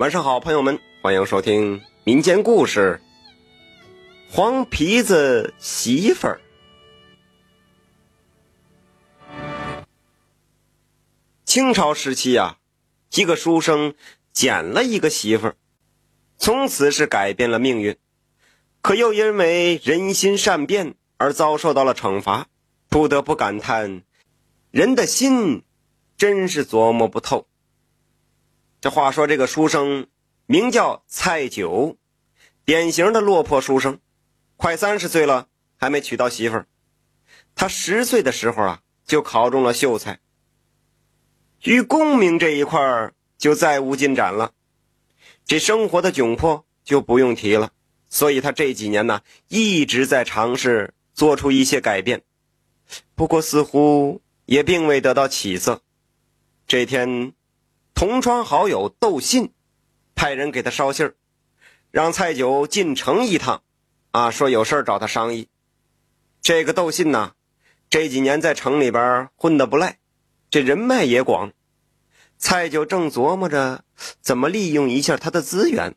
晚上好，朋友们，欢迎收听民间故事《黄皮子媳妇儿》。清朝时期啊，一个书生捡了一个媳妇儿，从此是改变了命运，可又因为人心善变而遭受到了惩罚，不得不感叹：人的心真是琢磨不透。这话说，这个书生名叫蔡九，典型的落魄书生，快三十岁了还没娶到媳妇儿。他十岁的时候啊，就考中了秀才。于功名这一块就再无进展了，这生活的窘迫就不用提了。所以他这几年呢，一直在尝试做出一些改变，不过似乎也并未得到起色。这天。同窗好友窦信派人给他捎信儿，让蔡九进城一趟，啊，说有事找他商议。这个窦信呐，这几年在城里边混得不赖，这人脉也广。蔡九正琢磨着怎么利用一下他的资源，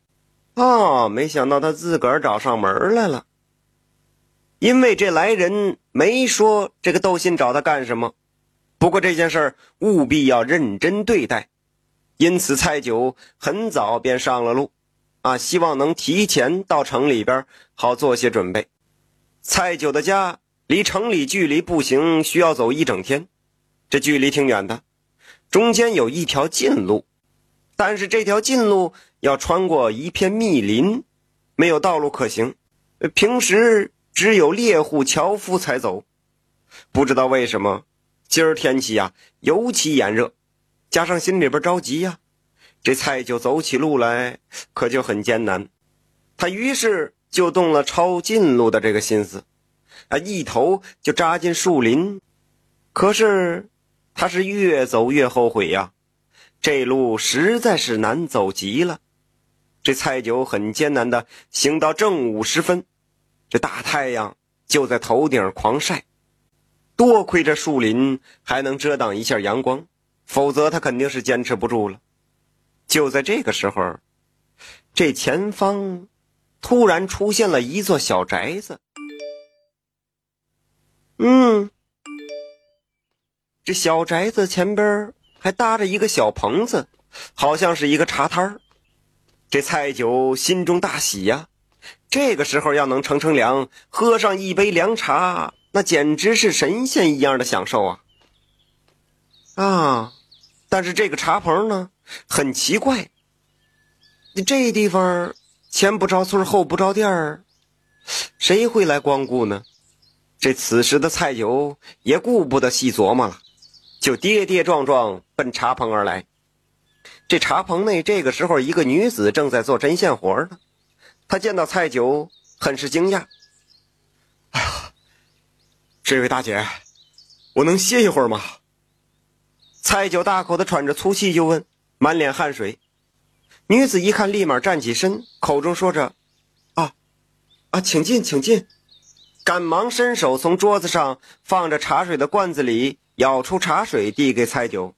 啊，没想到他自个儿找上门来了。因为这来人没说这个窦信找他干什么，不过这件事务必要认真对待。因此，蔡九很早便上了路，啊，希望能提前到城里边，好做些准备。蔡九的家离城里距离步行需要走一整天，这距离挺远的。中间有一条近路，但是这条近路要穿过一片密林，没有道路可行，平时只有猎户、樵夫才走。不知道为什么，今儿天气呀尤其炎热。加上心里边着急呀，这蔡九走起路来可就很艰难。他于是就动了抄近路的这个心思，啊，一头就扎进树林。可是他是越走越后悔呀，这路实在是难走极了。这蔡九很艰难的行到正午时分，这大太阳就在头顶狂晒，多亏这树林还能遮挡一下阳光。否则他肯定是坚持不住了。就在这个时候，这前方突然出现了一座小宅子。嗯，这小宅子前边还搭着一个小棚子，好像是一个茶摊。这蔡九心中大喜呀！这个时候要能乘乘凉，喝上一杯凉茶，那简直是神仙一样的享受啊！啊，但是这个茶棚呢，很奇怪。这地方前不着村后不着店儿，谁会来光顾呢？这此时的蔡九也顾不得细琢磨了，就跌跌撞撞奔茶棚而来。这茶棚内这个时候，一个女子正在做针线活呢。她见到蔡九，很是惊讶：“哎呀，这位大姐，我能歇一会儿吗？”蔡九大口的喘着粗气，就问，满脸汗水。女子一看，立马站起身，口中说着：“啊，啊，请进，请进。”赶忙伸手从桌子上放着茶水的罐子里舀出茶水，递给蔡九。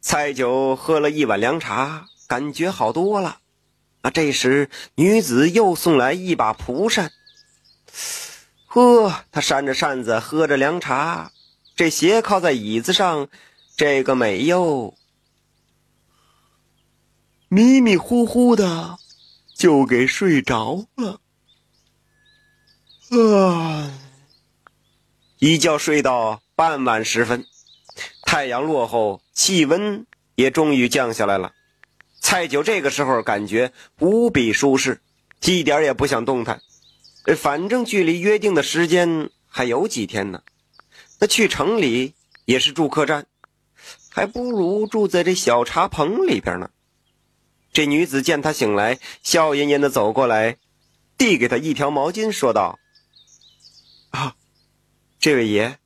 蔡九喝了一碗凉茶，感觉好多了。啊，这时女子又送来一把蒲扇。呵，他扇着扇子，喝着凉茶。这斜靠在椅子上，这个美哟，迷迷糊糊的就给睡着了。啊，一觉睡到傍晚时分，太阳落后，气温也终于降下来了。蔡九这个时候感觉无比舒适，一点也不想动弹。反正距离约定的时间还有几天呢。那去城里也是住客栈，还不如住在这小茶棚里边呢。这女子见他醒来，笑吟吟的走过来，递给他一条毛巾，说道：“啊，这位爷，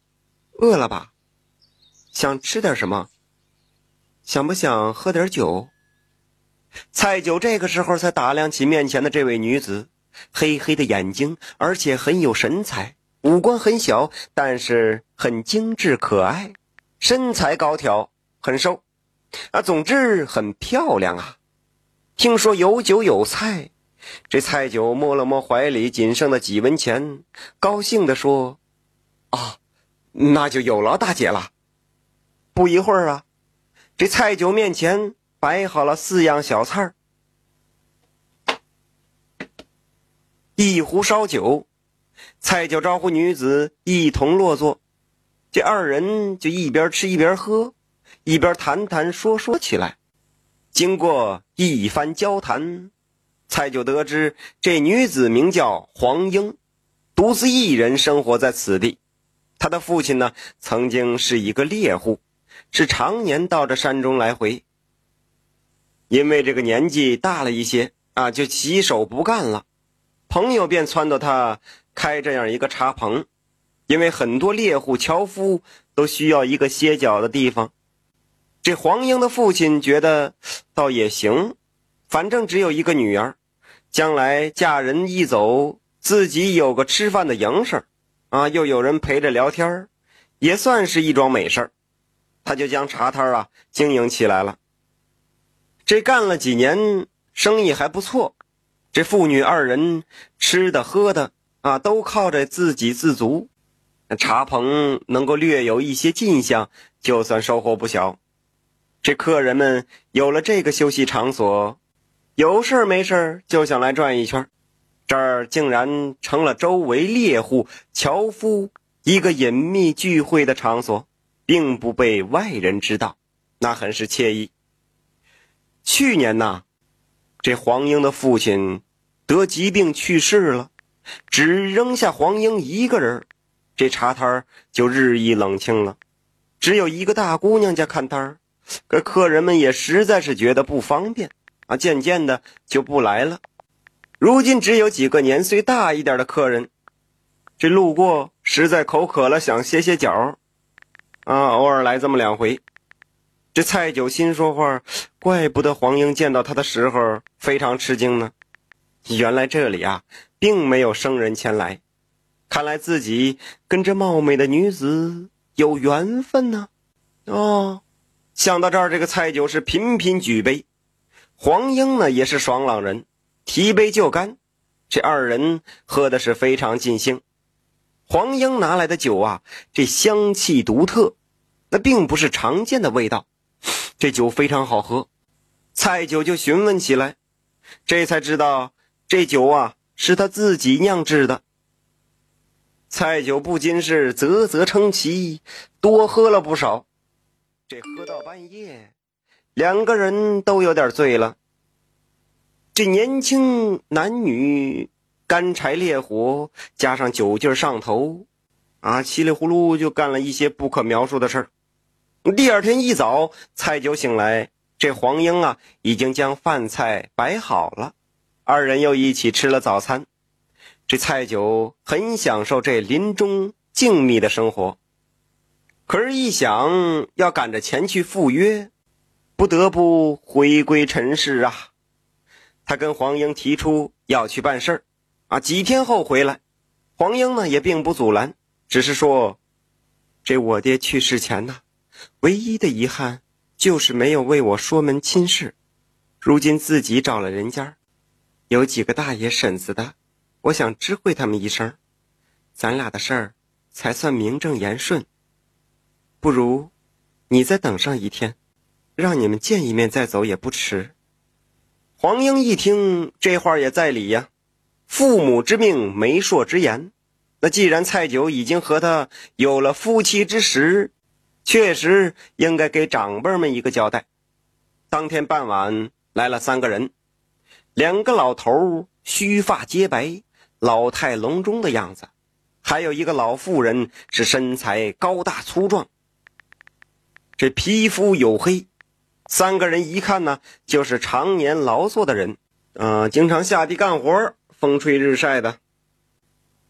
饿了吧？想吃点什么？想不想喝点酒？”蔡九这个时候才打量起面前的这位女子，黑黑的眼睛，而且很有神采。五官很小，但是很精致可爱，身材高挑，很瘦，啊，总之很漂亮啊。听说有酒有菜，这蔡九摸了摸怀里仅剩的几文钱，高兴地说：“啊，那就有劳大姐了。”不一会儿啊，这蔡九面前摆好了四样小菜儿，一壶烧酒。蔡九招呼女子一同落座，这二人就一边吃一边喝，一边谈谈说说起来。经过一番交谈，蔡九得知这女子名叫黄英，独自一人生活在此地。她的父亲呢，曾经是一个猎户。是常年到这山中来回，因为这个年纪大了一些啊，就洗手不干了。朋友便撺掇他开这样一个茶棚，因为很多猎户樵夫都需要一个歇脚的地方。这黄英的父亲觉得倒也行，反正只有一个女儿，将来嫁人一走，自己有个吃饭的营生，啊，又有人陪着聊天也算是一桩美事儿。他就将茶摊啊经营起来了。这干了几年，生意还不错。这父女二人吃的喝的啊，都靠着自给自足。茶棚能够略有一些进项，就算收获不小。这客人们有了这个休息场所，有事没事就想来转一圈。这儿竟然成了周围猎户、樵夫一个隐秘聚会的场所。并不被外人知道，那很是惬意。去年呐，这黄英的父亲得疾病去世了，只扔下黄英一个人，这茶摊就日益冷清了。只有一个大姑娘家看摊儿，可客人们也实在是觉得不方便啊，渐渐的就不来了。如今只有几个年岁大一点的客人，这路过实在口渴了，想歇歇脚。啊，偶尔来这么两回，这蔡九心说话，怪不得黄英见到他的时候非常吃惊呢。原来这里啊，并没有生人前来，看来自己跟这貌美的女子有缘分呢。哦，想到这儿，这个蔡九是频频举杯，黄英呢也是爽朗人，提杯就干，这二人喝的是非常尽兴。黄英拿来的酒啊，这香气独特，那并不是常见的味道。这酒非常好喝，蔡九就询问起来，这才知道这酒啊是他自己酿制的。蔡九不禁是啧啧称奇，多喝了不少。这喝到半夜，两个人都有点醉了。这年轻男女。干柴烈火加上酒劲上头，啊，稀里糊涂就干了一些不可描述的事儿。第二天一早，蔡九醒来，这黄英啊已经将饭菜摆好了，二人又一起吃了早餐。这蔡九很享受这林中静谧的生活，可是，一想要赶着前去赴约，不得不回归尘世啊。他跟黄英提出要去办事儿。啊，几天后回来，黄英呢也并不阻拦，只是说：“这我爹去世前呢，唯一的遗憾就是没有为我说门亲事。如今自己找了人家，有几个大爷婶子的，我想知会他们一声，咱俩的事儿才算名正言顺。不如你再等上一天，让你们见一面再走也不迟。”黄英一听这话也在理呀。父母之命，媒妁之言。那既然蔡九已经和他有了夫妻之实，确实应该给长辈们一个交代。当天傍晚来了三个人，两个老头须发皆白，老态龙钟的样子；还有一个老妇人是身材高大粗壮，这皮肤黝黑。三个人一看呢，就是常年劳作的人，嗯，经常下地干活。风吹日晒的，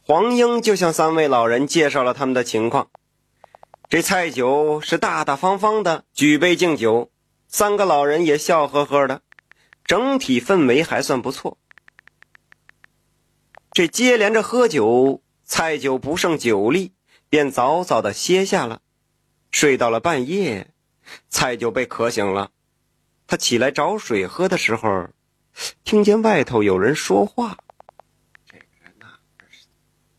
黄英就向三位老人介绍了他们的情况。这蔡九是大大方方的举杯敬酒，三个老人也笑呵呵的，整体氛围还算不错。这接连着喝酒，菜酒不胜酒力，便早早的歇下了，睡到了半夜，菜酒被渴醒了。他起来找水喝的时候，听见外头有人说话。这个人那不是，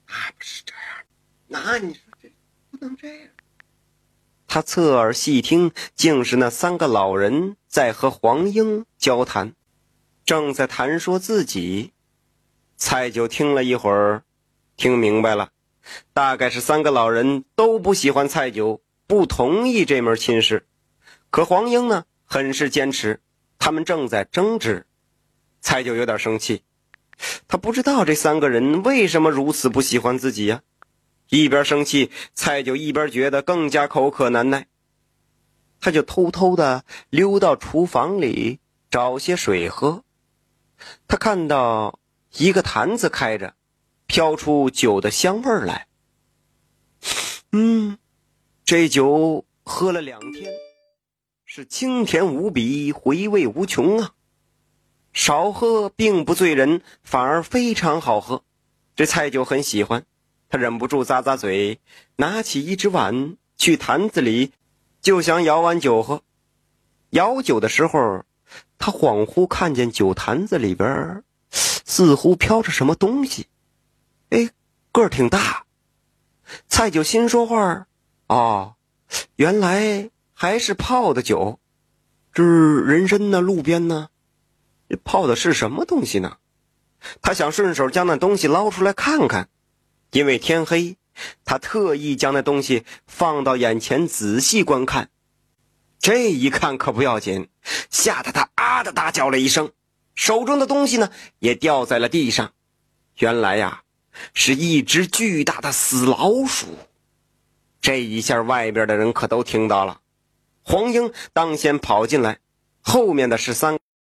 那不是这样，那你说这不能这样。他侧耳细听，竟是那三个老人在和黄英交谈，正在谈说自己。蔡九听了一会儿，听明白了，大概是三个老人都不喜欢蔡九，不同意这门亲事。可黄英呢，很是坚持，他们正在争执。蔡九有点生气，他不知道这三个人为什么如此不喜欢自己呀。一边生气，蔡九一边觉得更加口渴难耐。他就偷偷的溜到厨房里找些水喝。他看到一个坛子开着，飘出酒的香味来。嗯，这酒喝了两天，是清甜无比，回味无穷啊！少喝并不醉人，反而非常好喝。这蔡九很喜欢。他忍不住咂咂嘴，拿起一只碗去坛子里，就想舀碗酒喝。舀酒的时候，他恍惚看见酒坛子里边似乎飘着什么东西，哎，个儿挺大。蔡九心说话：“哦，原来还是泡的酒。这人参呢？路边呢？泡的是什么东西呢？”他想顺手将那东西捞出来看看。因为天黑，他特意将那东西放到眼前仔细观看。这一看可不要紧，吓得他啊的大叫了一声，手中的东西呢也掉在了地上。原来呀，是一只巨大的死老鼠。这一下，外边的人可都听到了。黄英当先跑进来，后面的是三。